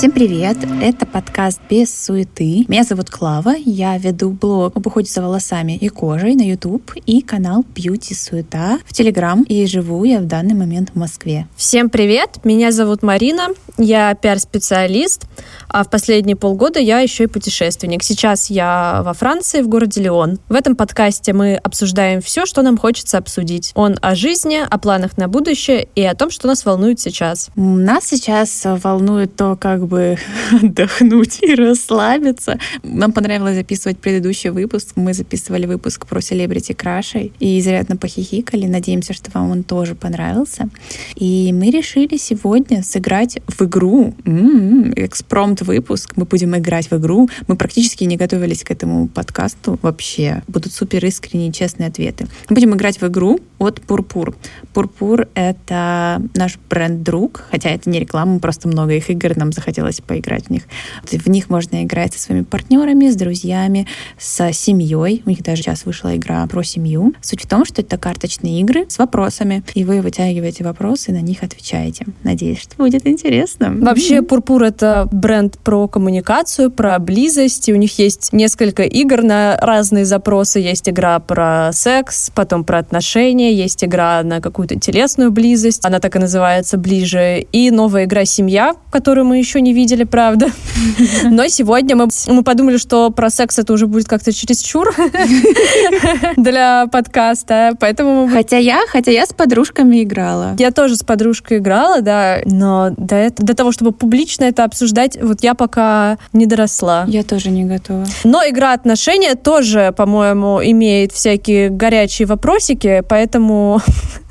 Всем привет! Это подкаст «Без суеты». Меня зовут Клава, я веду блог об уходе за волосами и кожей на YouTube и канал Beauty Суета в Telegram, и живу я в данный момент в Москве. Всем привет! Меня зовут Марина, я пиар-специалист, а в последние полгода я еще и путешественник. Сейчас я во Франции, в городе Лион. В этом подкасте мы обсуждаем все, что нам хочется обсудить. Он о жизни, о планах на будущее и о том, что нас волнует сейчас. Нас сейчас волнует то, как бы отдохнуть и расслабиться. Нам понравилось записывать предыдущий выпуск. Мы записывали выпуск про селебрити крашей и изрядно похихикали. Надеемся, что вам он тоже понравился. И мы решили сегодня сыграть в игру. М-м-м, экспромт выпуск. Мы будем играть в игру. Мы практически не готовились к этому подкасту вообще. Будут супер искренние, честные ответы. Мы будем играть в игру от Пурпур. Пурпур — это наш бренд-друг, хотя это не реклама, просто много их игр нам захотелось хотелось поиграть в них. В них можно играть со своими партнерами, с друзьями, с семьей. У них даже сейчас вышла игра про семью. Суть в том, что это карточные игры с вопросами, и вы вытягиваете вопросы и на них отвечаете. Надеюсь, что будет интересно. Вообще, Пурпур — это бренд про коммуникацию, про близость, и у них есть несколько игр на разные запросы. Есть игра про секс, потом про отношения, есть игра на какую-то телесную близость, она так и называется «Ближе», и новая игра «Семья», которую мы еще не видели, правда. Но сегодня мы, мы подумали, что про секс это уже будет как-то чересчур для подкаста, поэтому... Хотя я, хотя я с подружками играла. Я тоже с подружкой играла, да, но до, этого, до того, чтобы публично это обсуждать, вот я пока не доросла. Я тоже не готова. Но игра отношения тоже, по-моему, имеет всякие горячие вопросики, поэтому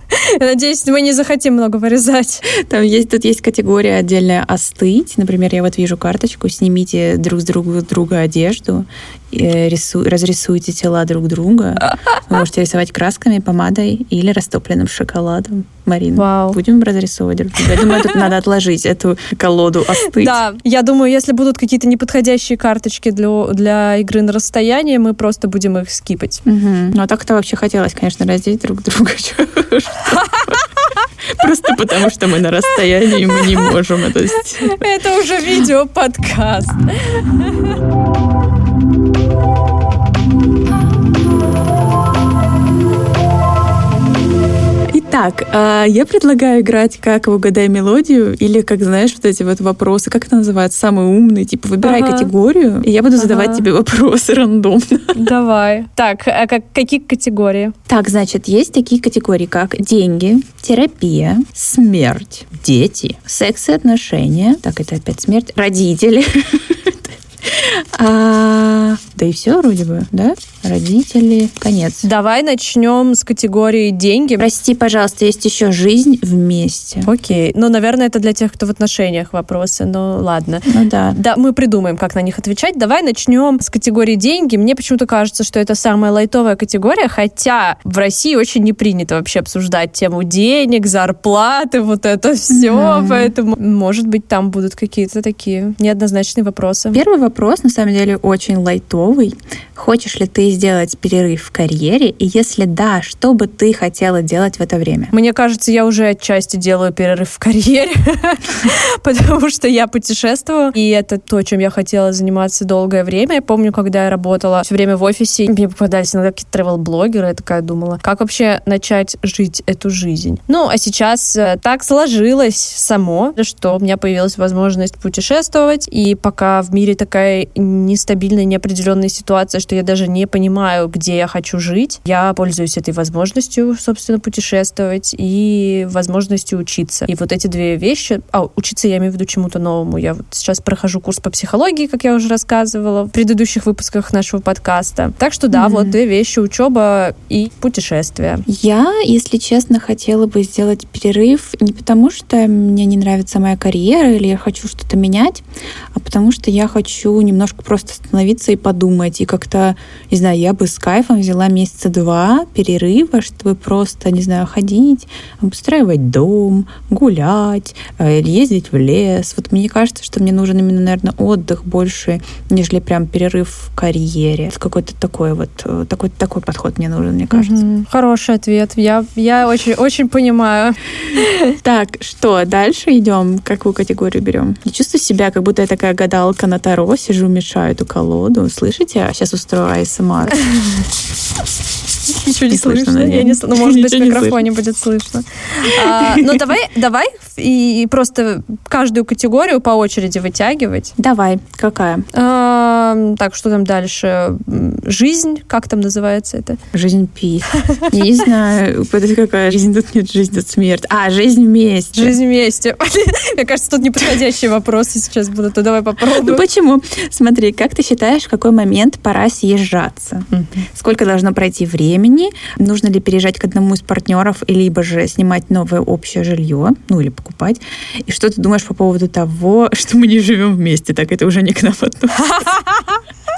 Надеюсь, мы не захотим много вырезать. Там есть, тут есть категория отдельная «остыть». Например, я вот вижу карточку «Снимите друг с друга, друга одежду» рису, разрисуйте тела друг друга. Вы можете рисовать красками, помадой или растопленным шоколадом. Марина, Вау. будем разрисовывать друг друга. Я думаю, тут надо отложить эту колоду «остыть». Да, я думаю, если будут какие-то неподходящие карточки для, для игры на расстоянии, мы просто будем их скипать. Угу. Ну, а так-то вообще хотелось, конечно, раздеть друг друга. Просто потому, что мы на расстоянии, мы не можем это сделать. Это уже видео-подкаст. Так, а, я предлагаю играть как «Угадай мелодию» или, как знаешь, вот эти вот вопросы, как это называется, самый умный, типа выбирай ага. категорию, и я буду ага. задавать тебе вопросы рандомно. Давай. Так, а как, какие категории? Так, значит, есть такие категории, как деньги, терапия, смерть, дети, секс и отношения. Так, это опять смерть. Родители. А, да и все вроде бы, да? Родители, конец. Давай начнем с категории деньги. Прости, пожалуйста, есть еще жизнь вместе. Окей. Ну, наверное, это для тех, кто в отношениях вопросы, но ладно. Ну да. Да, мы придумаем, как на них отвечать. Давай начнем с категории деньги. Мне почему-то кажется, что это самая лайтовая категория, хотя в России очень не принято вообще обсуждать тему денег, зарплаты, вот это все. Mm-hmm. Поэтому, может быть, там будут какие-то такие неоднозначные вопросы. Первый вопрос, на самом деле, очень лайтовый. Хочешь ли ты сделать перерыв в карьере? И если да, что бы ты хотела делать в это время? Мне кажется, я уже отчасти делаю перерыв в карьере, потому что я путешествую, и это то, чем я хотела заниматься долгое время. Я помню, когда я работала все время в офисе, мне попадались иногда какие-то тревел-блогеры, я такая думала, как вообще начать жить эту жизнь? Ну, а сейчас э, так сложилось само, что у меня появилась возможность путешествовать, и пока в мире такая нестабильная, неопределенная ситуация, что я даже не понимаю, где я хочу жить. Я пользуюсь этой возможностью, собственно, путешествовать и возможностью учиться. И вот эти две вещи... А, учиться я имею в виду чему-то новому. Я вот сейчас прохожу курс по психологии, как я уже рассказывала в предыдущих выпусках нашего подкаста. Так что да, mm-hmm. вот две вещи, учеба и путешествия. Я, если честно, хотела бы сделать перерыв не потому, что мне не нравится моя карьера или я хочу что-то менять, а потому что я хочу хочу немножко просто остановиться и подумать. И как-то, не знаю, я бы с кайфом взяла месяца два перерыва, чтобы просто, не знаю, ходить, обустраивать дом, гулять, э, ездить в лес. Вот мне кажется, что мне нужен именно, наверное, отдых больше, нежели прям перерыв в карьере. Какой-то такой вот, э, такой, такой подход мне нужен, мне кажется. Mm-hmm. Хороший ответ. Я, я очень, очень понимаю. Так, что, дальше идем? Какую категорию берем? Я чувствую себя, как будто я такая гадалка на Таро, сижу, мешаю эту колоду. Слышите? Я сейчас устрою АСМР. Ничего не, слышно. Я не, ну, может быть, в микрофоне будет слышно. А, ну, давай, давай и просто каждую категорию по очереди вытягивать. Давай. Какая? А, так, что там дальше? Жизнь, как там называется это? Жизнь пи. не знаю, это какая жизнь, тут нет жизнь, тут смерть. А, жизнь вместе. Жизнь вместе. Мне кажется, тут неподходящие вопросы сейчас будут. То давай попробуем. Ну почему? Смотри, как ты считаешь, в какой момент пора съезжаться? Сколько должно пройти времени? Нужно ли переезжать к одному из партнеров, либо же снимать новое общее жилье, ну или покупать? И что ты думаешь по поводу того, что мы не живем вместе? Так это уже не к нам относится.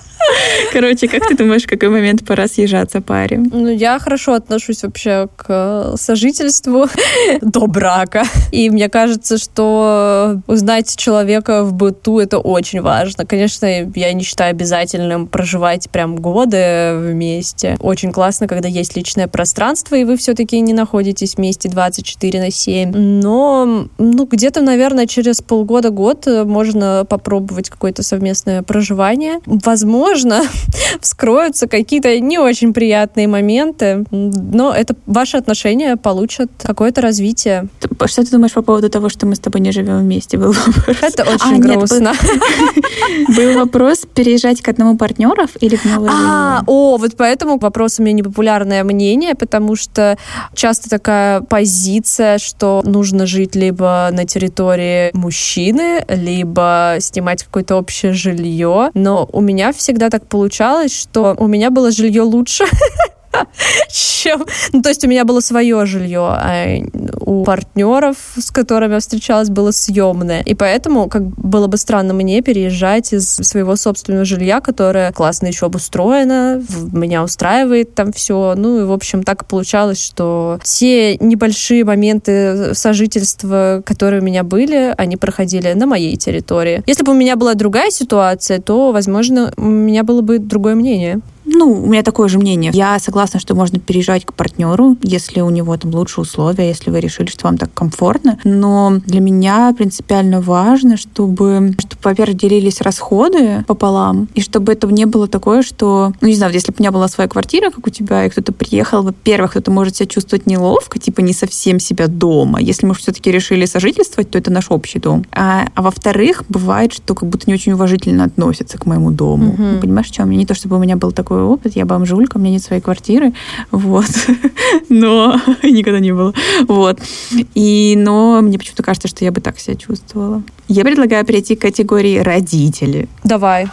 Короче, как ты думаешь, в какой момент пора съезжаться паре? Ну, я хорошо отношусь вообще к сожительству до брака. И мне кажется, что узнать человека в быту — это очень важно. Конечно, я не считаю обязательным проживать прям годы вместе. Очень классно, когда есть личное пространство, и вы все-таки не находитесь вместе 24 на 7. Но, ну, где-то, наверное, через полгода-год можно попробовать какое-то совместное проживание. Возможно, возможно, вскроются какие-то не очень приятные моменты, но это ваши отношения получат какое-то развитие. Что ты думаешь по поводу того, что мы с тобой не живем вместе? Был вопрос. Это очень а, грустно. Нет, был вопрос переезжать к одному партнеров или в новое А, о, вот поэтому вопрос у меня непопулярное мнение, потому что часто такая позиция, что нужно жить либо на территории мужчины, либо снимать какое-то общее жилье. Но у меня всегда так получалось, что у меня было жилье лучше, чем... Ну, то есть у меня было свое жилье, а у партнеров, с которыми я встречалась, было съемное. И поэтому как было бы странно мне переезжать из своего собственного жилья, которое классно еще обустроено, меня устраивает там все. Ну и, в общем, так получалось, что те небольшие моменты сожительства, которые у меня были, они проходили на моей территории. Если бы у меня была другая ситуация, то, возможно, у меня было бы другое мнение. Ну, у меня такое же мнение. Я согласна, что можно переезжать к партнеру, если у него там лучшие условия, если вы решили, что вам так комфортно. Но для меня принципиально важно, чтобы, чтобы во-первых, делились расходы пополам, и чтобы это не было такое, что, ну, не знаю, если бы у меня была своя квартира, как у тебя, и кто-то приехал, во-первых, кто-то может себя чувствовать неловко, типа не совсем себя дома. Если мы все-таки решили сожительствовать, то это наш общий дом. А, а во-вторых, бывает, что как будто не очень уважительно относятся к моему дому. Угу. Понимаешь, что? Мне не то, чтобы у меня был такой такой опыт. Я бомжулька, у меня нет своей квартиры, вот. Но никогда не было. Вот. И, но мне почему-то кажется, что я бы так себя чувствовала. Я предлагаю перейти к категории родители. Давай.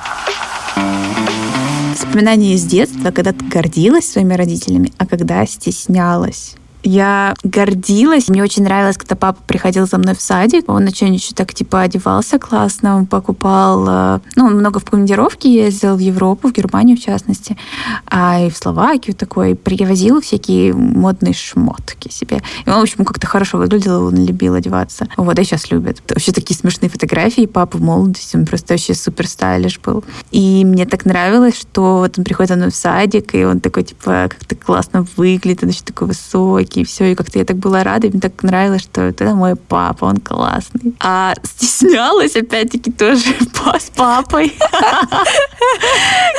Вспоминания из детства, когда ты гордилась своими родителями, а когда стеснялась. Я гордилась. Мне очень нравилось, когда папа приходил за мной в садик. Он очень еще так типа одевался классно. Он покупал... Э, ну, он много в командировке ездил в Европу, в Германию в частности. А и в Словакию такой. Привозил всякие модные шмотки себе. И он, в общем, как-то хорошо выглядел. Он любил одеваться. Вот, и сейчас любит. Вообще такие смешные фотографии папы в молодости. Он просто вообще супер стайлиш был. И мне так нравилось, что вот он приходит за мной в садик, и он такой, типа, как-то классно выглядит. Он еще такой высокий и все. И как-то я так была рада, и мне так нравилось, что это мой папа, он классный. А стеснялась, опять-таки, тоже с папой.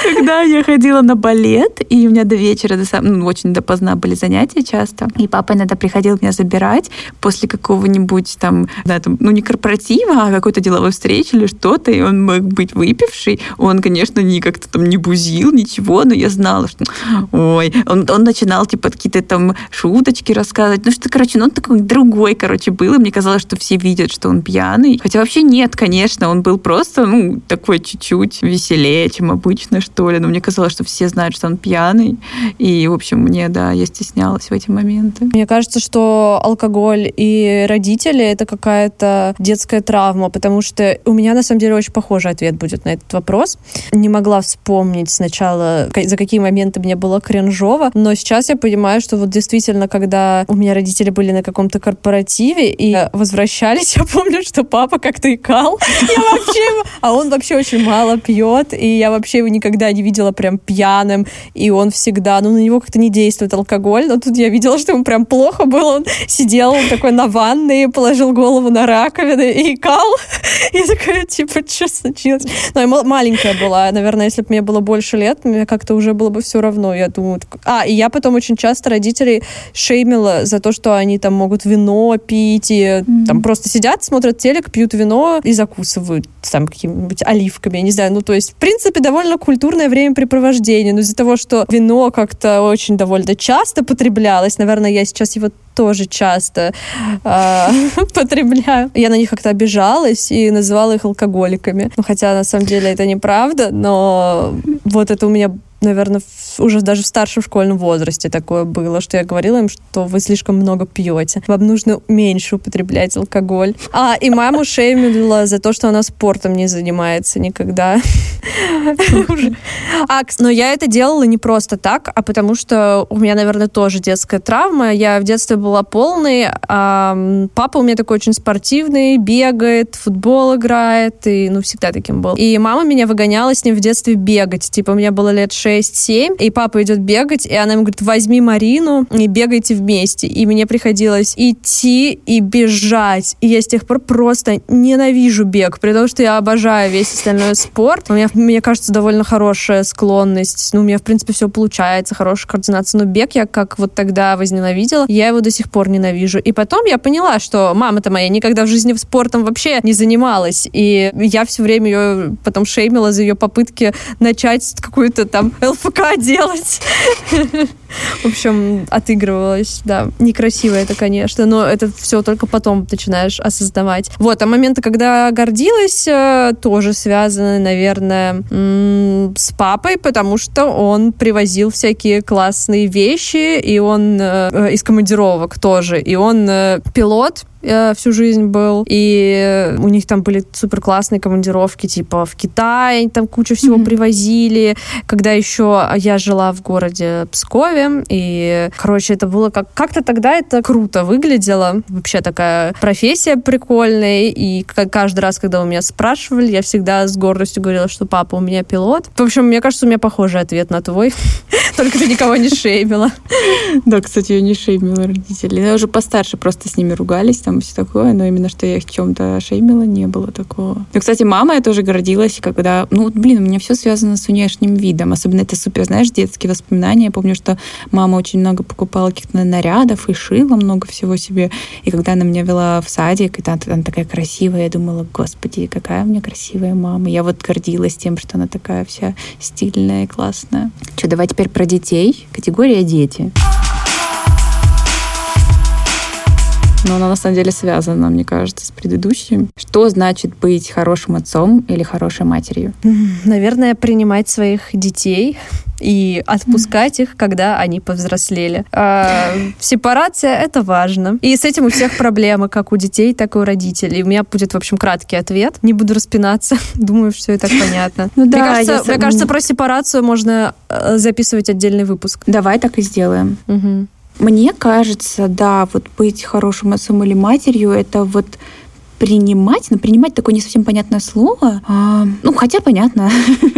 Когда я ходила на балет, и у меня до вечера, до, ну, очень допоздна были занятия часто, и папа иногда приходил меня забирать после какого-нибудь там, да, там, ну, не корпоратива, а какой-то деловой встречи или что-то, и он мог быть выпивший. Он, конечно, не как-то там не бузил, ничего, но я знала, что, ой, он, он начинал, типа, какие-то там шуточки шуточки рассказывать. Ну что, короче, ну он такой другой, короче, был. И мне казалось, что все видят, что он пьяный. Хотя вообще нет, конечно, он был просто, ну, такой чуть-чуть веселее, чем обычно, что ли. Но мне казалось, что все знают, что он пьяный. И, в общем, мне, да, я стеснялась в эти моменты. Мне кажется, что алкоголь и родители — это какая-то детская травма, потому что у меня, на самом деле, очень похожий ответ будет на этот вопрос. Не могла вспомнить сначала, за какие моменты мне было кринжово, но сейчас я понимаю, что вот действительно, когда у меня родители были на каком-то корпоративе и возвращались, я помню, что папа как-то икал. Я вообще... А он вообще очень мало пьет, и я вообще его никогда не видела прям пьяным, и он всегда, ну, на него как-то не действует алкоголь, но тут я видела, что ему прям плохо было, он сидел такой на ванной, положил голову на раковину и икал. Я такая, типа, что случилось? Ну, я маленькая была, наверное, если бы мне было больше лет, мне как-то уже было бы все равно, я думаю. А, и я потом очень часто родителей шеймила за то, что они там могут вино пить, и mm-hmm. там просто сидят, смотрят телек, пьют вино и закусывают там какими-нибудь оливками, я не знаю. Ну, то есть, в принципе, довольно культурное времяпрепровождение, но из-за того, что вино как-то очень довольно часто потреблялось, наверное, я сейчас его тоже часто э, потребляю. Я на них как-то обижалась и называла их алкоголиками. Ну, хотя на самом деле это неправда, но вот это у меня наверное, уже даже в старшем школьном возрасте такое было, что я говорила им, что вы слишком много пьете. Вам нужно меньше употреблять алкоголь. А, и маму шеймила за то, что она спортом не занимается никогда. А, но я это делала не просто так, а потому что у меня, наверное, тоже детская травма. Я в детстве была полной. А папа у меня такой очень спортивный, бегает, футбол играет, и, ну, всегда таким был. И мама меня выгоняла с ним в детстве бегать. Типа, у меня было лет 6 6-7, и папа идет бегать, и она ему говорит, возьми Марину и бегайте вместе. И мне приходилось идти и бежать. И я с тех пор просто ненавижу бег, при том, что я обожаю весь остальной спорт. У меня, мне кажется, довольно хорошая склонность. Ну, у меня, в принципе, все получается, хорошая координация. Но бег я как вот тогда возненавидела, я его до сих пор ненавижу. И потом я поняла, что мама-то моя никогда в жизни спортом вообще не занималась. И я все время ее потом шеймила за ее попытки начать какую-то там ЛФК делать. В общем, отыгрывалась, да. Некрасиво это, конечно, но это все только потом начинаешь осознавать. Вот, а моменты, когда гордилась, э, тоже связаны, наверное, с папой, потому что он привозил всякие классные вещи, и он э, э, из командировок тоже, и он пилот, всю жизнь был. И у них там были супер классные командировки, типа в Китай, там кучу всего mm-hmm. привозили. Когда еще я жила в городе Пскове, и, короче, это было как... Как-то тогда это круто выглядело. Вообще такая профессия прикольная. И каждый раз, когда у меня спрашивали, я всегда с гордостью говорила, что папа у меня пилот. В общем, мне кажется, у меня похожий ответ на твой. Только ты никого не шеймила. Да, кстати, я не шеймила родителей. Я уже постарше просто с ними ругались там все такое, но именно что я их чем-то шеймила, не было такого. Ну, кстати, мама я тоже гордилась, когда, ну, блин, у меня все связано с внешним видом, особенно это супер, знаешь, детские воспоминания. Я помню, что мама очень много покупала каких-то нарядов и шила много всего себе. И когда она меня вела в садик, и там она такая красивая, я думала, господи, какая у меня красивая мама. Я вот гордилась тем, что она такая вся стильная и классная. Что, давай теперь про детей. Категория дети. Но она на самом деле связана, мне кажется, с предыдущим. Что значит быть хорошим отцом или хорошей матерью? Наверное, принимать своих детей и отпускать их, когда они повзрослели. А, сепарация — это важно. И с этим у всех проблемы, как у детей, так и у родителей. У меня будет, в общем, краткий ответ. Не буду распинаться. Думаю, что это понятно. Ну, да, мне, кажется, если... мне кажется, про сепарацию можно э, записывать отдельный выпуск. Давай так и сделаем. Угу. Мне кажется, да, вот быть хорошим отцом или матерью, это вот принимать, но принимать такое не совсем понятное слово. А, ну, хотя понятно.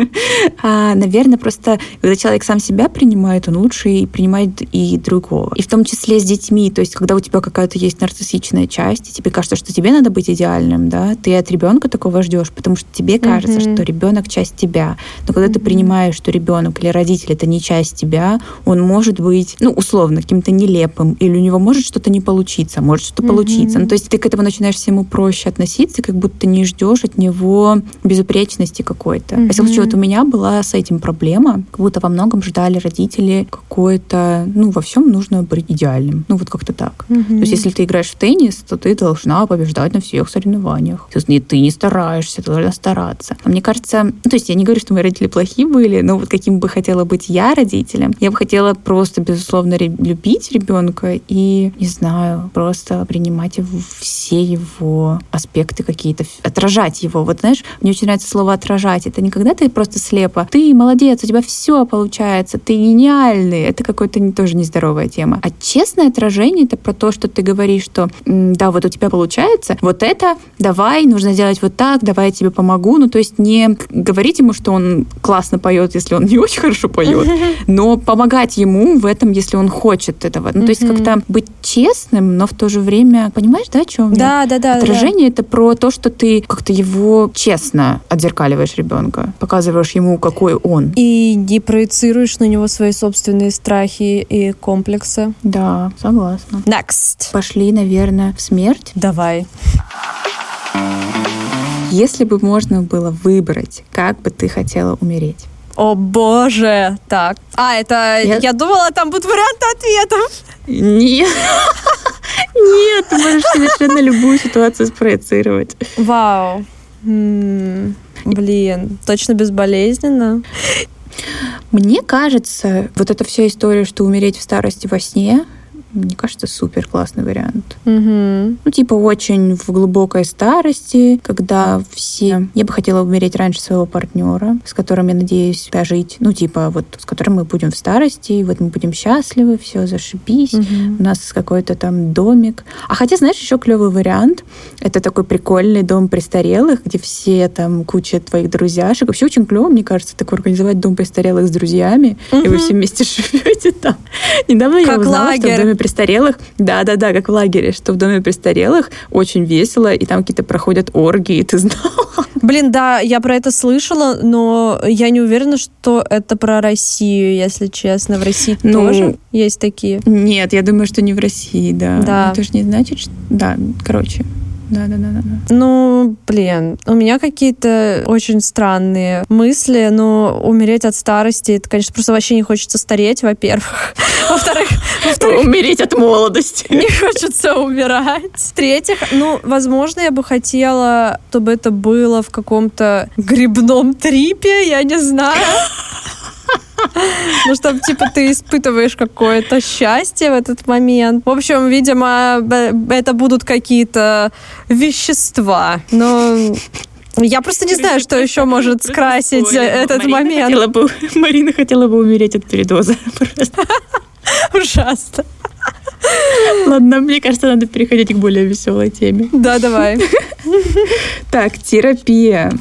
а, наверное, просто когда человек сам себя принимает, он лучше и принимает и другого. И в том числе с детьми. То есть, когда у тебя какая-то есть нарциссичная часть, и тебе кажется, что тебе надо быть идеальным, да, ты от ребенка такого ждешь, потому что тебе кажется, mm-hmm. что ребенок часть тебя. Но когда mm-hmm. ты принимаешь, что ребенок или родитель это не часть тебя, он может быть, ну, условно, каким-то нелепым, или у него может что-то не получиться, может что-то mm-hmm. получиться. Ну, то есть ты к этому начинаешь всему проще проще относиться, как будто не ждешь от него безупречности какой-то. Mm-hmm. Если вот у меня была с этим проблема, как будто во многом ждали родители какое-то, ну, во всем нужно быть идеальным. Ну, вот как-то так. Mm-hmm. То есть, если ты играешь в теннис, то ты должна побеждать на всех соревнованиях. То есть, ты не стараешься, ты должна стараться. А мне кажется, ну, то есть я не говорю, что мои родители плохие были, но вот каким бы хотела быть я родителем, я бы хотела просто, безусловно, любить ребенка и, не знаю, просто принимать его, все его аспекты какие-то, отражать его. Вот знаешь, мне очень нравится слово «отражать». Это не когда ты просто слепо, ты молодец, у тебя все получается, ты гениальный. Это какой-то не, тоже нездоровая тема. А честное отражение — это про то, что ты говоришь, что да, вот у тебя получается, вот это, давай, нужно сделать вот так, давай я тебе помогу. Ну, то есть не говорить ему, что он классно поет, если он не очень хорошо поет, но помогать ему в этом, если он хочет этого. Ну, то есть как-то быть честным, но в то же время, понимаешь, да, о чем да, Да, да, Отражение да. это про то, что ты как-то его честно отзеркаливаешь ребенка, показываешь ему, какой он. И не проецируешь на него свои собственные страхи и комплексы. Да, согласна. Next. Пошли, наверное, в смерть. Давай. Если бы можно было выбрать, как бы ты хотела умереть? О боже! Так. А, это... Я, я думала, там будут варианты ответов. Нет. Нет, ты можешь совершенно любую ситуацию спроецировать. Вау. Блин, точно безболезненно. Мне кажется, вот эта вся история, что умереть в старости во сне, мне кажется, супер классный вариант. Угу. Ну, типа, очень в глубокой старости, когда все... Я бы хотела умереть раньше своего партнера, с которым я надеюсь пожить. Ну, типа, вот с которым мы будем в старости, и вот мы будем счастливы, все зашибись. Угу. У нас какой-то там домик. А хотя, знаешь, еще клевый вариант. Это такой прикольный дом престарелых, где все там куча твоих друзьяшек. Вообще очень клево, мне кажется, такой организовать дом престарелых с друзьями, угу. и вы все вместе живете там. Недавно как я узнала, лагерь. что в доме престарелых, да-да-да, как в лагере, что в доме престарелых очень весело, и там какие-то проходят оргии, ты знала? Блин, да, я про это слышала, но я не уверена, что это про Россию, если честно. В России ну, тоже есть такие? Нет, я думаю, что не в России, да. Да. Это же не значит, что... Да, короче, да, да, да, да. Ну, блин, у меня какие-то очень странные мысли, но умереть от старости, это, конечно, просто вообще не хочется стареть, во-первых. Во-вторых, умереть от молодости. Не хочется умирать. В-третьих, ну, возможно, я бы хотела, чтобы это было в каком-то грибном трипе, я не знаю. Ну, чтобы, типа, ты испытываешь какое-то счастье в этот момент. В общем, видимо, это будут какие-то вещества. Но я просто не знаю, что еще может скрасить этот момент. Марина хотела бы умереть от передоза. Ужасно. Ладно, мне кажется, надо переходить к более веселой теме. Да, давай. Так, терапия.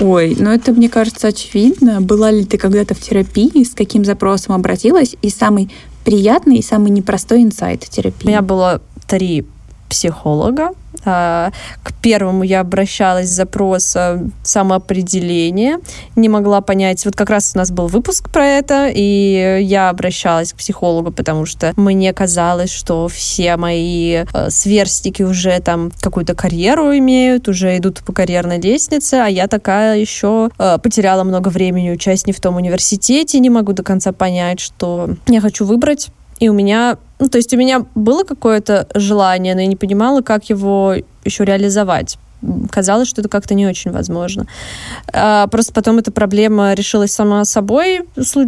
Ой, ну это, мне кажется, очевидно. Была ли ты когда-то в терапии, с каким запросом обратилась, и самый приятный и самый непростой инсайт терапии? У меня было три психолога. А, к первому я обращалась с запросом самоопределения, не могла понять, вот как раз у нас был выпуск про это, и я обращалась к психологу, потому что мне казалось, что все мои э, сверстники уже там какую-то карьеру имеют, уже идут по карьерной лестнице, а я такая еще э, потеряла много времени, учась не в том университете, не могу до конца понять, что я хочу выбрать. И у меня, ну, то есть у меня было какое-то желание, но я не понимала, как его еще реализовать казалось, что это как-то не очень возможно. А, просто потом эта проблема решилась сама собой.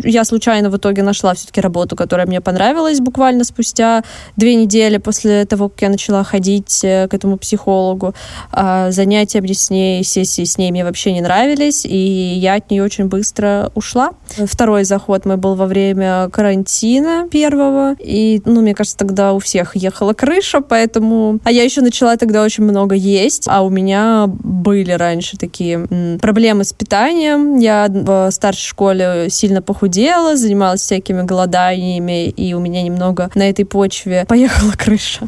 Я случайно в итоге нашла все-таки работу, которая мне понравилась буквально спустя две недели после того, как я начала ходить э, к этому психологу. А, занятия с ней, сессии с ней мне вообще не нравились, и я от нее очень быстро ушла. Второй заход мой был во время карантина первого, и, ну, мне кажется, тогда у всех ехала крыша, поэтому... А я еще начала тогда очень много есть, а у меня меня были раньше такие проблемы с питанием. Я в старшей школе сильно похудела, занималась всякими голоданиями, и у меня немного на этой почве поехала крыша.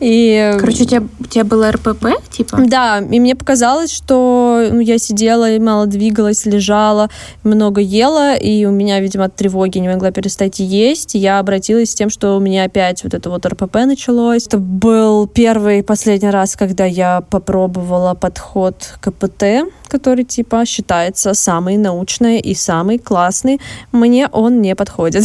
И... Короче, у тебя, у тебя было РПП, типа? Да, и мне показалось, что ну, я сидела и мало двигалась, лежала, много ела, и у меня, видимо, от тревоги не могла перестать есть. Я обратилась с тем, что у меня опять вот это вот РПП началось. Это был первый и последний раз, когда я попробовала подход КПТ который типа считается самый научный и самый классный. Мне он не подходит.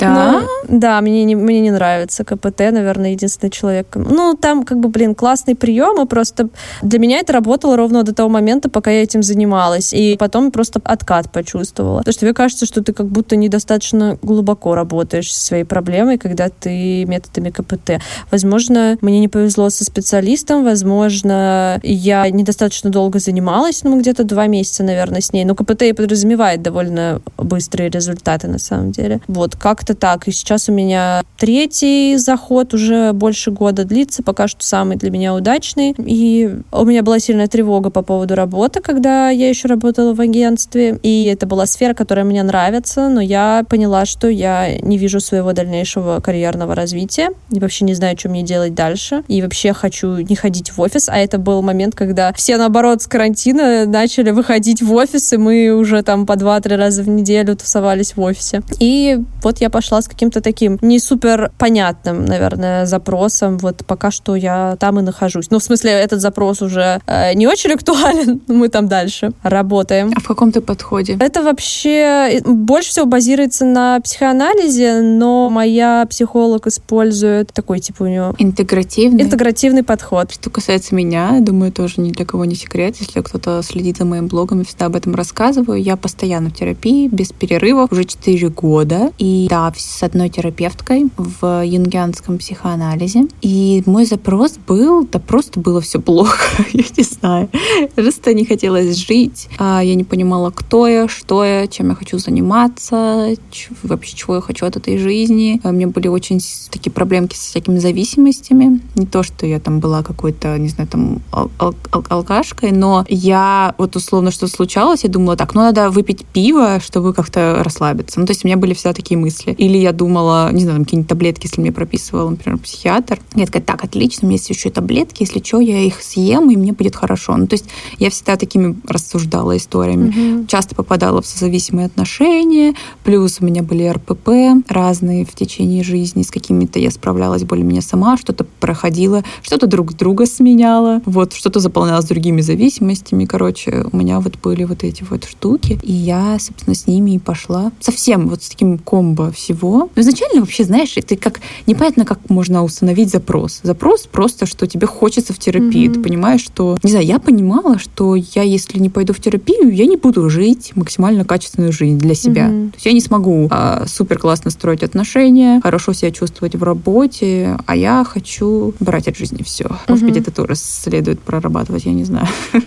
Да? Но, да, мне не, мне не нравится КПТ, наверное, единственный человек. Ну, там как бы, блин, классный прием, и просто для меня это работало ровно до того момента, пока я этим занималась. И потом просто откат почувствовала. Потому что тебе кажется, что ты как будто недостаточно глубоко работаешь со своей проблемой, когда ты методами КПТ. Возможно, мне не повезло со специалистом, возможно, я недостаточно долго занималась занималась, ну, где-то два месяца, наверное, с ней. Но КПТ и подразумевает довольно быстрые результаты, на самом деле. Вот, как-то так. И сейчас у меня третий заход уже больше года длится, пока что самый для меня удачный. И у меня была сильная тревога по поводу работы, когда я еще работала в агентстве. И это была сфера, которая мне нравится, но я поняла, что я не вижу своего дальнейшего карьерного развития. И вообще не знаю, что мне делать дальше. И вообще хочу не ходить в офис. А это был момент, когда все, наоборот, с карантина карантина начали выходить в офис, и мы уже там по два-три раза в неделю тусовались в офисе. И вот я пошла с каким-то таким не супер понятным, наверное, запросом. Вот пока что я там и нахожусь. Ну, в смысле, этот запрос уже э, не очень актуален, мы там дальше работаем. А в каком ты подходе? Это вообще больше всего базируется на психоанализе, но моя психолог использует такой, типа, у нее... Интегративный? Интегративный подход. Что касается меня, думаю, тоже ни для кого не секрет, если кто кто следит за моим блогом, я всегда об этом рассказываю. Я постоянно в терапии, без перерывов, уже 4 года. И да, с одной терапевткой в юнгианском психоанализе. И мой запрос был, да просто было все плохо, я не знаю. Просто не хотелось жить. А я не понимала, кто я, что я, чем я хочу заниматься, вообще чего я хочу от этой жизни. У меня были очень такие проблемки с всякими зависимостями. Не то, что я там была какой-то, не знаю, там ал- ал- алкашкой, но я вот условно что случалось, я думала, так, ну надо выпить пиво, чтобы как-то расслабиться. Ну, то есть у меня были всегда такие мысли. Или я думала, не знаю, там какие-нибудь таблетки, если мне прописывал, например, психиатр. Я такая, так, отлично, у меня есть еще таблетки, если что, я их съем, и мне будет хорошо. Ну, то есть я всегда такими рассуждала историями. Угу. Часто попадала в созависимые отношения, плюс у меня были РПП разные в течение жизни, с какими-то я справлялась более-менее сама, что-то проходила, что-то друг друга сменяла, вот, что-то заполнялось другими зависимостями, сложностями, короче, у меня вот были вот эти вот штуки, и я, собственно, с ними и пошла. Совсем вот с таким комбо всего. Но изначально вообще, знаешь, ты как непонятно, как можно установить запрос. Запрос просто, что тебе хочется в терапии. Mm-hmm. Ты понимаешь, что, не знаю, я понимала, что я, если не пойду в терапию, я не буду жить максимально качественную жизнь для себя. Mm-hmm. То есть я не смогу а, супер классно строить отношения, хорошо себя чувствовать в работе, а я хочу брать от жизни все. Может mm-hmm. быть, это тоже следует прорабатывать, я не знаю.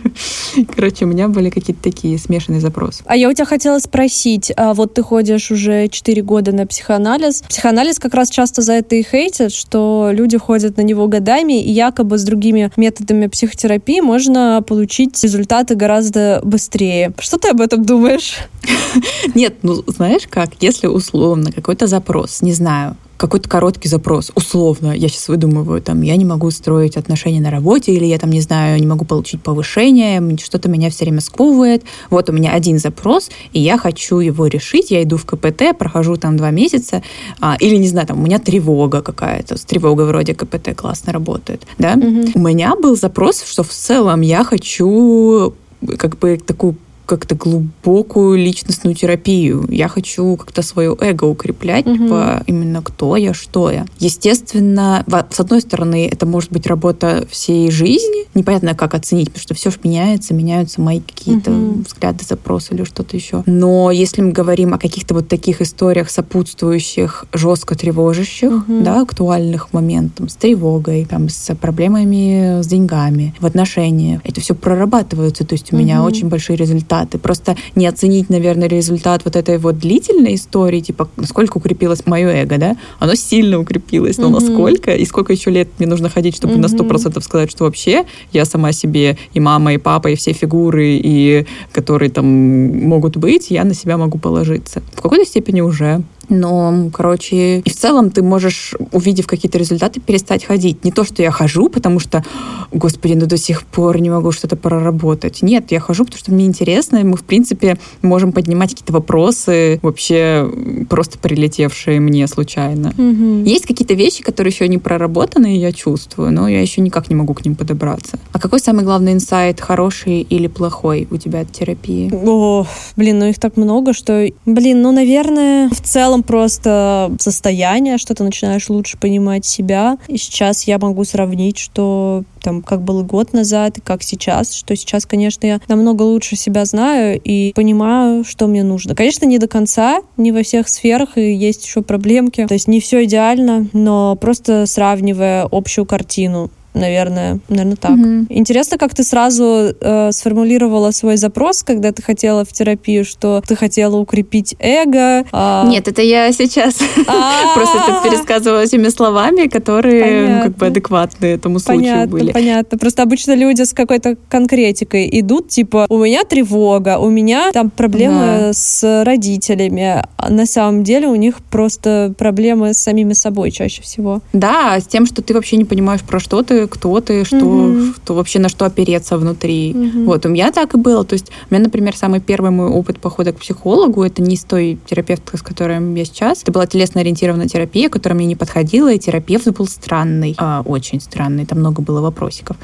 Короче, у меня были какие-то такие смешанные запросы. А я у тебя хотела спросить, а вот ты ходишь уже 4 года на психоанализ. Психоанализ как раз часто за это и хейтят, что люди ходят на него годами, и якобы с другими методами психотерапии можно получить результаты гораздо быстрее. Что ты об этом думаешь? Нет, ну знаешь как, если условно какой-то запрос, не знаю, какой-то короткий запрос, условно, я сейчас выдумываю, там, я не могу строить отношения на работе, или я там, не знаю, не могу получить повышение, что-то меня все время сковывает. Вот у меня один запрос, и я хочу его решить, я иду в КПТ, прохожу там два месяца, а, или, не знаю, там, у меня тревога какая-то, с тревогой вроде КПТ классно работает, да. Угу. У меня был запрос, что в целом я хочу как бы такую как-то глубокую личностную терапию. Я хочу как-то свое эго укреплять, угу. типа именно кто я, что я. Естественно, с одной стороны, это может быть работа всей жизни. Непонятно, как оценить, потому что все же меняется, меняются мои какие-то угу. взгляды, запросы или что-то еще. Но если мы говорим о каких-то вот таких историях, сопутствующих, жестко тревожащих, угу. да, актуальных моментах, с тревогой, там, с проблемами с деньгами, в отношениях, это все прорабатывается. То есть у угу. меня очень большие результаты результаты. Просто не оценить, наверное, результат вот этой вот длительной истории, типа, насколько укрепилось мое эго, да? Оно сильно укрепилось, но mm-hmm. насколько? И сколько еще лет мне нужно ходить, чтобы mm-hmm. на сто процентов сказать, что вообще я сама себе и мама, и папа, и все фигуры, и которые там могут быть, я на себя могу положиться. В какой-то степени уже. Но, короче, и в целом ты можешь, увидев какие-то результаты, перестать ходить. Не то, что я хожу, потому что, господи, ну до сих пор не могу что-то проработать. Нет, я хожу, потому что мне интересно, и мы, в принципе, можем поднимать какие-то вопросы, вообще просто прилетевшие мне случайно. Угу. Есть какие-то вещи, которые еще не проработаны, я чувствую, но я еще никак не могу к ним подобраться. А какой самый главный инсайт, хороший или плохой у тебя от терапии? О, блин, ну их так много, что, блин, ну, наверное, в целом целом просто состояние, что ты начинаешь лучше понимать себя. И сейчас я могу сравнить, что там, как было год назад и как сейчас, что сейчас, конечно, я намного лучше себя знаю и понимаю, что мне нужно. Конечно, не до конца, не во всех сферах, и есть еще проблемки. То есть не все идеально, но просто сравнивая общую картину, наверное, наверное так. Угу. Интересно, как ты сразу э, сформулировала свой запрос, когда ты хотела в терапию, что ты хотела укрепить эго. А... Нет, это я сейчас просто это пересказывала этими словами, которые как бы адекватны этому случаю были. Понятно. Просто обычно люди с какой-то конкретикой идут, типа, у меня тревога, у меня там проблемы с родителями. А на самом деле у них просто проблемы с самими собой чаще всего. Да, с тем, что ты вообще не понимаешь, про что ты, кто ты, что, угу. что вообще на что опереться внутри. Угу. Вот, у меня так и было. То есть у меня, например, самый первый мой опыт похода к психологу, это не с той терапевткой, с которой я сейчас. Это была телесно-ориентированная терапия, которая мне не подходила, и терапевт был странный, а, очень странный, там много было вопросиков.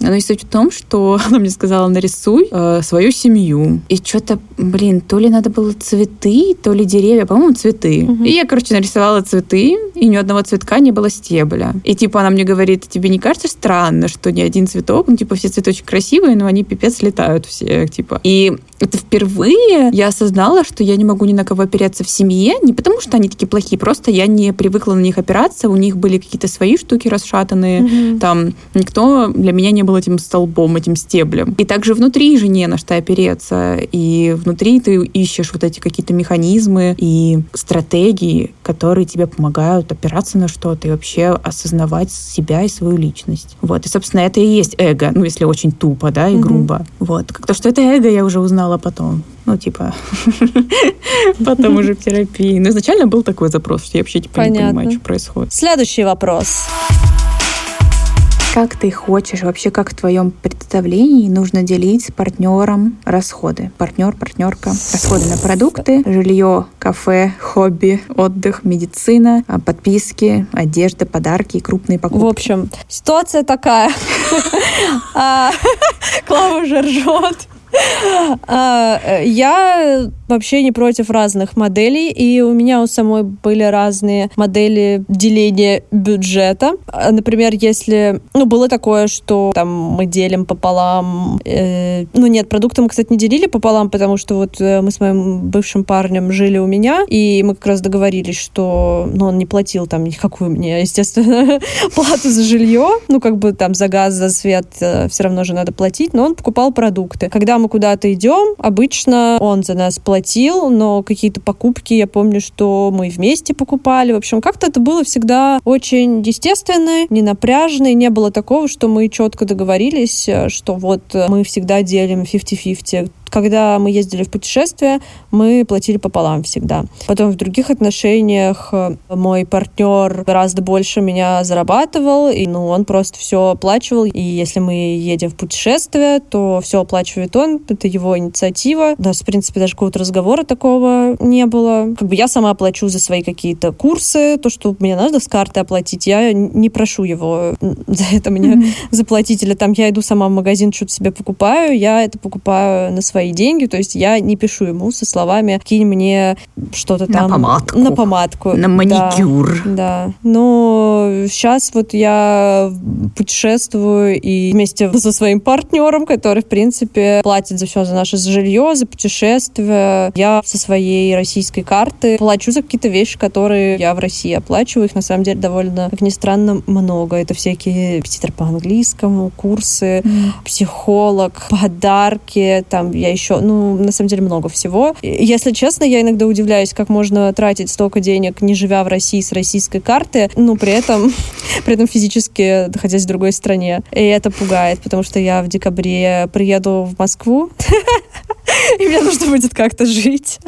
Но и суть в том, что она мне сказала, нарисуй э, свою семью. И что-то, блин, то ли надо было цветы, то ли деревья, по-моему, цветы. Угу. И я, короче, нарисовала цветы, и ни одного цветка не было стебля. И типа она мне говорит, тебе не кажется, кажется странно, что ни один цветок, ну, типа, все цветочки красивые, но они пипец летают все, типа. И это впервые я осознала, что я не могу ни на кого опереться в семье, не потому что они такие плохие, просто я не привыкла на них опираться, у них были какие-то свои штуки расшатанные, mm-hmm. там никто для меня не был этим столбом, этим стеблем. И также внутри же не на что опереться, и внутри ты ищешь вот эти какие-то механизмы и стратегии, которые тебе помогают опираться на что-то и вообще осознавать себя и свою личность. Вот, и, собственно, это и есть эго, ну, если очень тупо, да, и mm-hmm. грубо. Вот, как то, что это эго, я уже узнала узнала потом. Ну, типа, потом уже в терапии. Но изначально был такой запрос, что я вообще типа не понимаю, что происходит. Следующий вопрос. Как ты хочешь, вообще как в твоем представлении нужно делить с партнером расходы? Партнер, партнерка. Расходы на продукты, жилье, кафе, хобби, отдых, медицина, а, подписки, одежда, подарки и крупные покупки. В общем, ситуация такая. А, Клава уже ржет. А, э, я вообще не против разных моделей, и у меня у самой были разные модели деления бюджета. А, например, если... Ну, было такое, что там мы делим пополам... Э, ну, нет, продукты мы, кстати, не делили пополам, потому что вот э, мы с моим бывшим парнем жили у меня, и мы как раз договорились, что... Ну, он не платил там никакую мне, естественно, плату за жилье. Ну, как бы там за газ, за свет э, все равно же надо платить, но он покупал продукты. Когда мы куда-то идем, обычно он за нас платил, но какие-то покупки, я помню, что мы вместе покупали. В общем, как-то это было всегда очень естественно, не напряжно, и не было такого, что мы четко договорились, что вот мы всегда делим 50-50 когда мы ездили в путешествие, мы платили пополам всегда. Потом в других отношениях э, мой партнер гораздо больше меня зарабатывал, и ну, он просто все оплачивал. И если мы едем в путешествие, то все оплачивает он, это его инициатива. У нас, в принципе, даже какого-то разговора такого не было. Как бы я сама плачу за свои какие-то курсы, то, что мне надо с карты оплатить, я не прошу его за это мне mm-hmm. заплатить. Или там я иду сама в магазин, что-то себе покупаю, я это покупаю на свои свои деньги, то есть я не пишу ему со словами «кинь мне что-то там». На помадку. На помадку. На маникюр. Да, да. Но сейчас вот я путешествую и вместе со своим партнером, который, в принципе, платит за все, за наше жилье, за путешествие. Я со своей российской карты плачу за какие-то вещи, которые я в России оплачиваю. Их, на самом деле, довольно, как ни странно, много. Это всякие репетитор по английскому, курсы, mm. психолог, подарки. Там я еще, ну, на самом деле много всего. Если честно, я иногда удивляюсь, как можно тратить столько денег, не живя в России с российской карты, ну, при этом, при этом физически находясь в другой стране. И это пугает, потому что я в декабре приеду в Москву, и мне нужно будет как-то жить.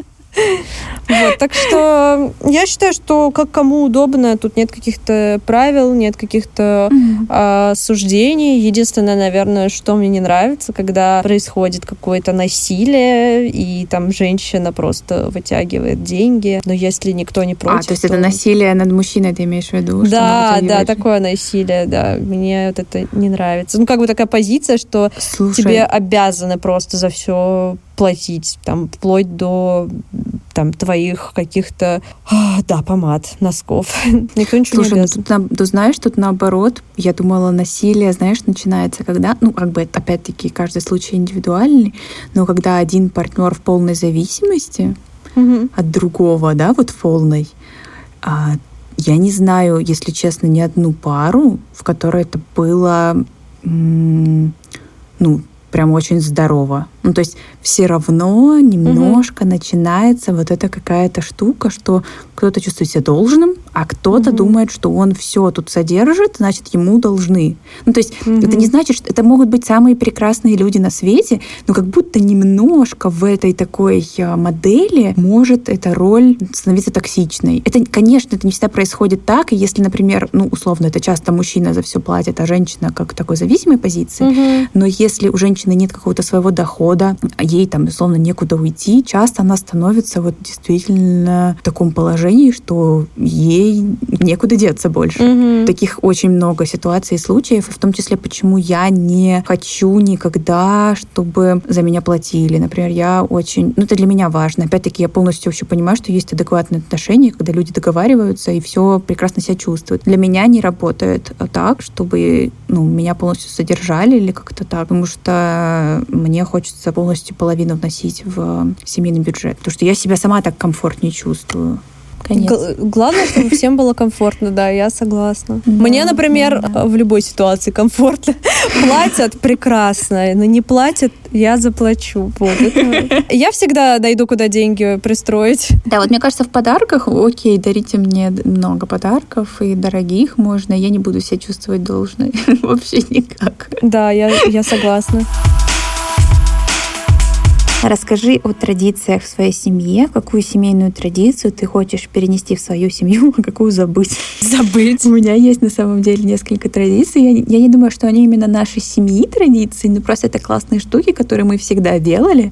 Вот, так что я считаю, что как кому удобно, тут нет каких-то правил, нет каких-то mm-hmm. а, суждений. Единственное, наверное, что мне не нравится, когда происходит какое-то насилие, и там женщина просто вытягивает деньги. Но если никто не против... А, то есть то... это насилие над мужчиной, ты имеешь в виду? Да, да, такое насилие, да. Мне вот это не нравится. Ну, как бы такая позиция, что Слушай. тебе обязаны просто за все платить, там, вплоть до там, твоих каких-то, а, да, помад, носков. Никто ничего Слушай, не обязан. Ну, тут, ты знаешь, тут наоборот, я думала, насилие, знаешь, начинается когда, ну, как бы, опять-таки, каждый случай индивидуальный, но когда один партнер в полной зависимости угу. от другого, да, вот в полной, а, я не знаю, если честно, ни одну пару, в которой это было, ну, прям очень здорово. Ну, то есть все равно немножко угу. начинается вот эта какая-то штука, что кто-то чувствует себя должным, а кто-то угу. думает, что он все тут содержит, значит, ему должны. Ну, то есть угу. это не значит, что это могут быть самые прекрасные люди на свете, но как будто немножко в этой такой а, модели может эта роль становиться токсичной. Это, конечно, это не всегда происходит так, и если, например, ну, условно, это часто мужчина за все платит, а женщина как такой зависимой позиции, угу. но если у женщины нет какого-то своего дохода, ей там, условно, некуда уйти, часто она становится вот действительно в таком положении, что ей некуда деться больше. Угу. Таких очень много ситуаций и случаев, в том числе, почему я не хочу никогда, чтобы за меня платили. Например, я очень... Ну, это для меня важно. Опять-таки, я полностью вообще понимаю, что есть адекватные отношения, когда люди договариваются и все прекрасно себя чувствуют. Для меня не работает так, чтобы ну, меня полностью содержали или как-то так, потому что мне хочется полностью половину вносить в семейный бюджет, потому что я себя сама так комфортнее чувствую. Конец. Главное, чтобы всем было комфортно, да, я согласна. Да, Мне, например, да. в любой ситуации комфортно. Платят прекрасно, но не платят, я заплачу. Вот, это... Я всегда найду, куда деньги пристроить. Да, вот мне кажется, в подарках, окей, дарите мне много подарков и дорогих можно, я не буду себя чувствовать должной. Вообще никак. Да, я, я согласна. Расскажи о традициях в своей семье. Какую семейную традицию ты хочешь перенести в свою семью, а какую забыть? Забыть. У меня есть на самом деле несколько традиций. Я, я не думаю, что они именно нашей семьи традиции, но просто это классные штуки, которые мы всегда делали.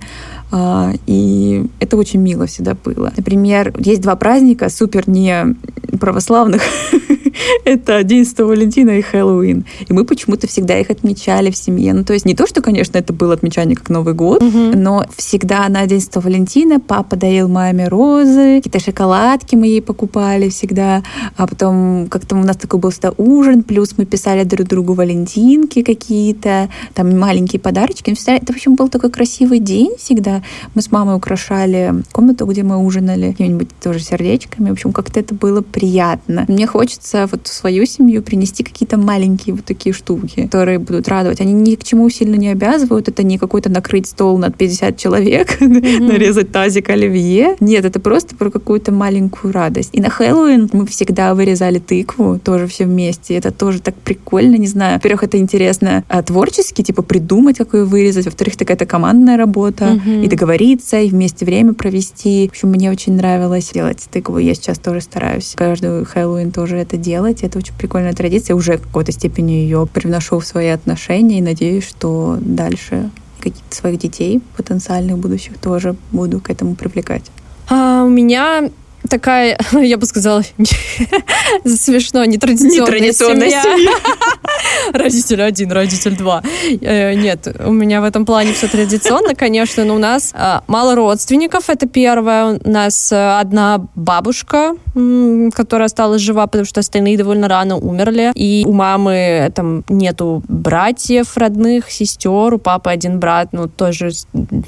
А, и это очень мило всегда было. Например, есть два праздника супер не православных. это 11 Валентина и Хэллоуин. И мы почему-то всегда их отмечали в семье. Ну, то есть не то, что, конечно, это было отмечание как Новый год, угу. но всегда на 11 Валентина папа дарил маме розы, какие-то шоколадки мы ей покупали всегда, а потом как-то у нас такой был всегда ужин, плюс мы писали друг другу валентинки какие-то, там маленькие подарочки. Это, в общем, был такой красивый день всегда. Мы с мамой украшали комнату, где мы ужинали, какими-нибудь тоже сердечками. В общем, как-то это было приятно. Мне хочется вот в свою семью принести какие-то маленькие вот такие штуки, которые будут радовать. Они ни к чему сильно не обязывают. Это не какой-то накрыть стол на 50 человек, нарезать тазик оливье. Нет, это просто про какую-то маленькую радость. И на Хэллоуин мы всегда вырезали тыкву, тоже все вместе. Это тоже так прикольно, не знаю. Во-первых, это интересно а, творчески, типа придумать, какую вырезать. Во-вторых, такая-то командная работа. И договориться, и вместе время провести. В общем, мне очень нравилось делать тыкву. Я сейчас тоже стараюсь каждую Хэллоуин тоже это делать. Это очень прикольная традиция. Уже в какой-то степени ее привношу в свои отношения и надеюсь, что дальше каких-то своих детей потенциальных будущих тоже буду к этому привлекать. А, у меня такая, я бы сказала, смешно, нетрадиционная, нетрадиционная семья. семья. родитель один, родитель два. Э, нет, у меня в этом плане все традиционно, конечно, но у нас а, мало родственников, это первое. У нас э, одна бабушка, которая осталась жива, потому что остальные довольно рано умерли. И у мамы там нету братьев родных, сестер, у папы один брат, ну, тоже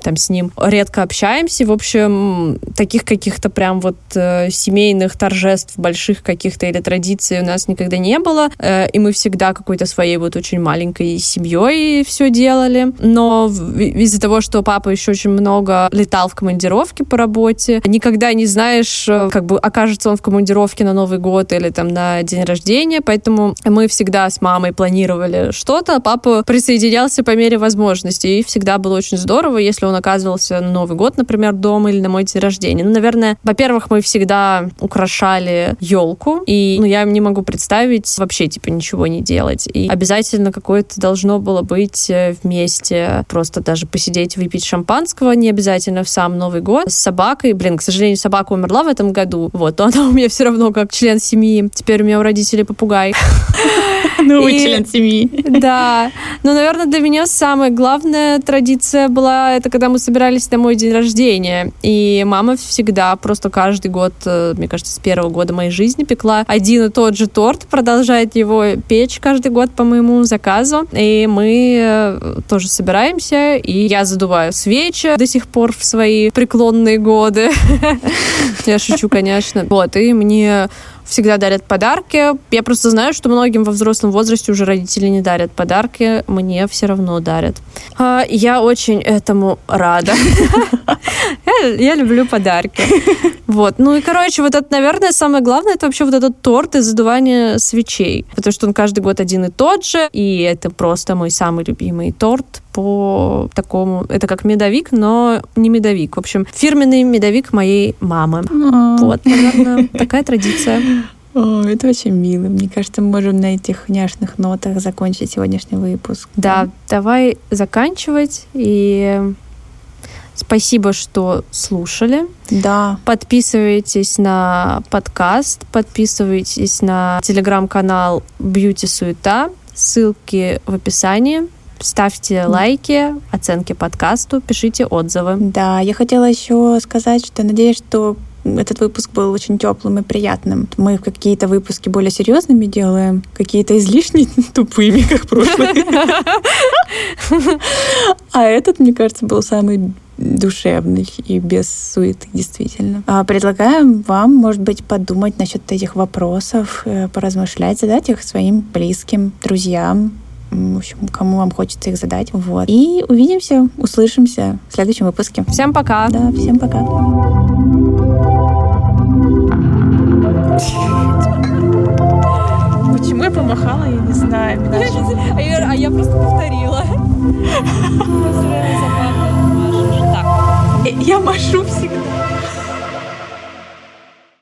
там с ним редко общаемся. В общем, таких каких-то прям вот э, семейных торжеств больших каких-то или традиций у нас никогда не было, э, и мы всегда какой-то своей вот очень маленькой семьей все делали. Но из-за того, что папа еще очень много летал в командировке по работе, никогда не знаешь, э, как бы окажется он в командировке на Новый год или там на день рождения, поэтому мы всегда с мамой планировали что-то, а папа присоединялся по мере возможности, и всегда было очень здорово, если он оказывался на Новый год, например, дома или на мой день рождения. Ну, наверное, во-первых, мы всегда украшали елку, и ну, я не могу представить вообще, типа, ничего не делать. И обязательно какое-то должно было быть э, вместе, просто даже посидеть, выпить шампанского, не обязательно в сам Новый год, с собакой. Блин, к сожалению, собака умерла в этом году, вот, но она у меня все равно как член семьи. Теперь у меня у родителей попугай. Новый член семьи. Да. Но, наверное, для меня самая главная традиция была, это когда мы собирались на мой день рождения. И мама всегда, просто каждый год, э, мне кажется, с первого года моей жизни пекла один и тот же торт, продолжает его печь каждый год по моему заказу. И мы э, тоже собираемся, и я задуваю свечи до сих пор в свои преклонные годы. Я шучу, конечно. Вот, и мне всегда дарят подарки. Я просто знаю, что многим во взрослом возрасте уже родители не дарят подарки, мне все равно дарят. А, я очень этому рада. Я люблю подарки. Вот. Ну и, короче, вот это, наверное, самое главное, это вообще вот этот торт и задувание свечей. Потому что он каждый год один и тот же, и это просто мой самый любимый торт по такому... Это как медовик, но не медовик. В общем, фирменный медовик моей мамы. А. Вот, наверное, такая традиция. О, это очень мило. Мне кажется, мы можем на этих няшных нотах закончить сегодняшний выпуск. Да, да давай заканчивать. И спасибо, что слушали. Да. Подписывайтесь на подкаст, подписывайтесь на телеграм-канал Beauty Суета. Ссылки в описании. Ставьте лайки, оценки подкасту, пишите отзывы. Да, я хотела еще сказать, что надеюсь, что этот выпуск был очень теплым и приятным. Мы какие-то выпуски более серьезными делаем, какие-то излишне тупыми, как прошлые. А этот, мне кажется, был самый душевный и без суеты, действительно. А предлагаем вам, может быть, подумать насчет этих вопросов, э, поразмышлять, задать их своим близким, друзьям, в общем, кому вам хочется их задать. Вот. И увидимся, услышимся в следующем выпуске. Всем пока. Да, всем пока. Почему я помахала, я не знаю. А я, а я просто повторила. Я машу всегда.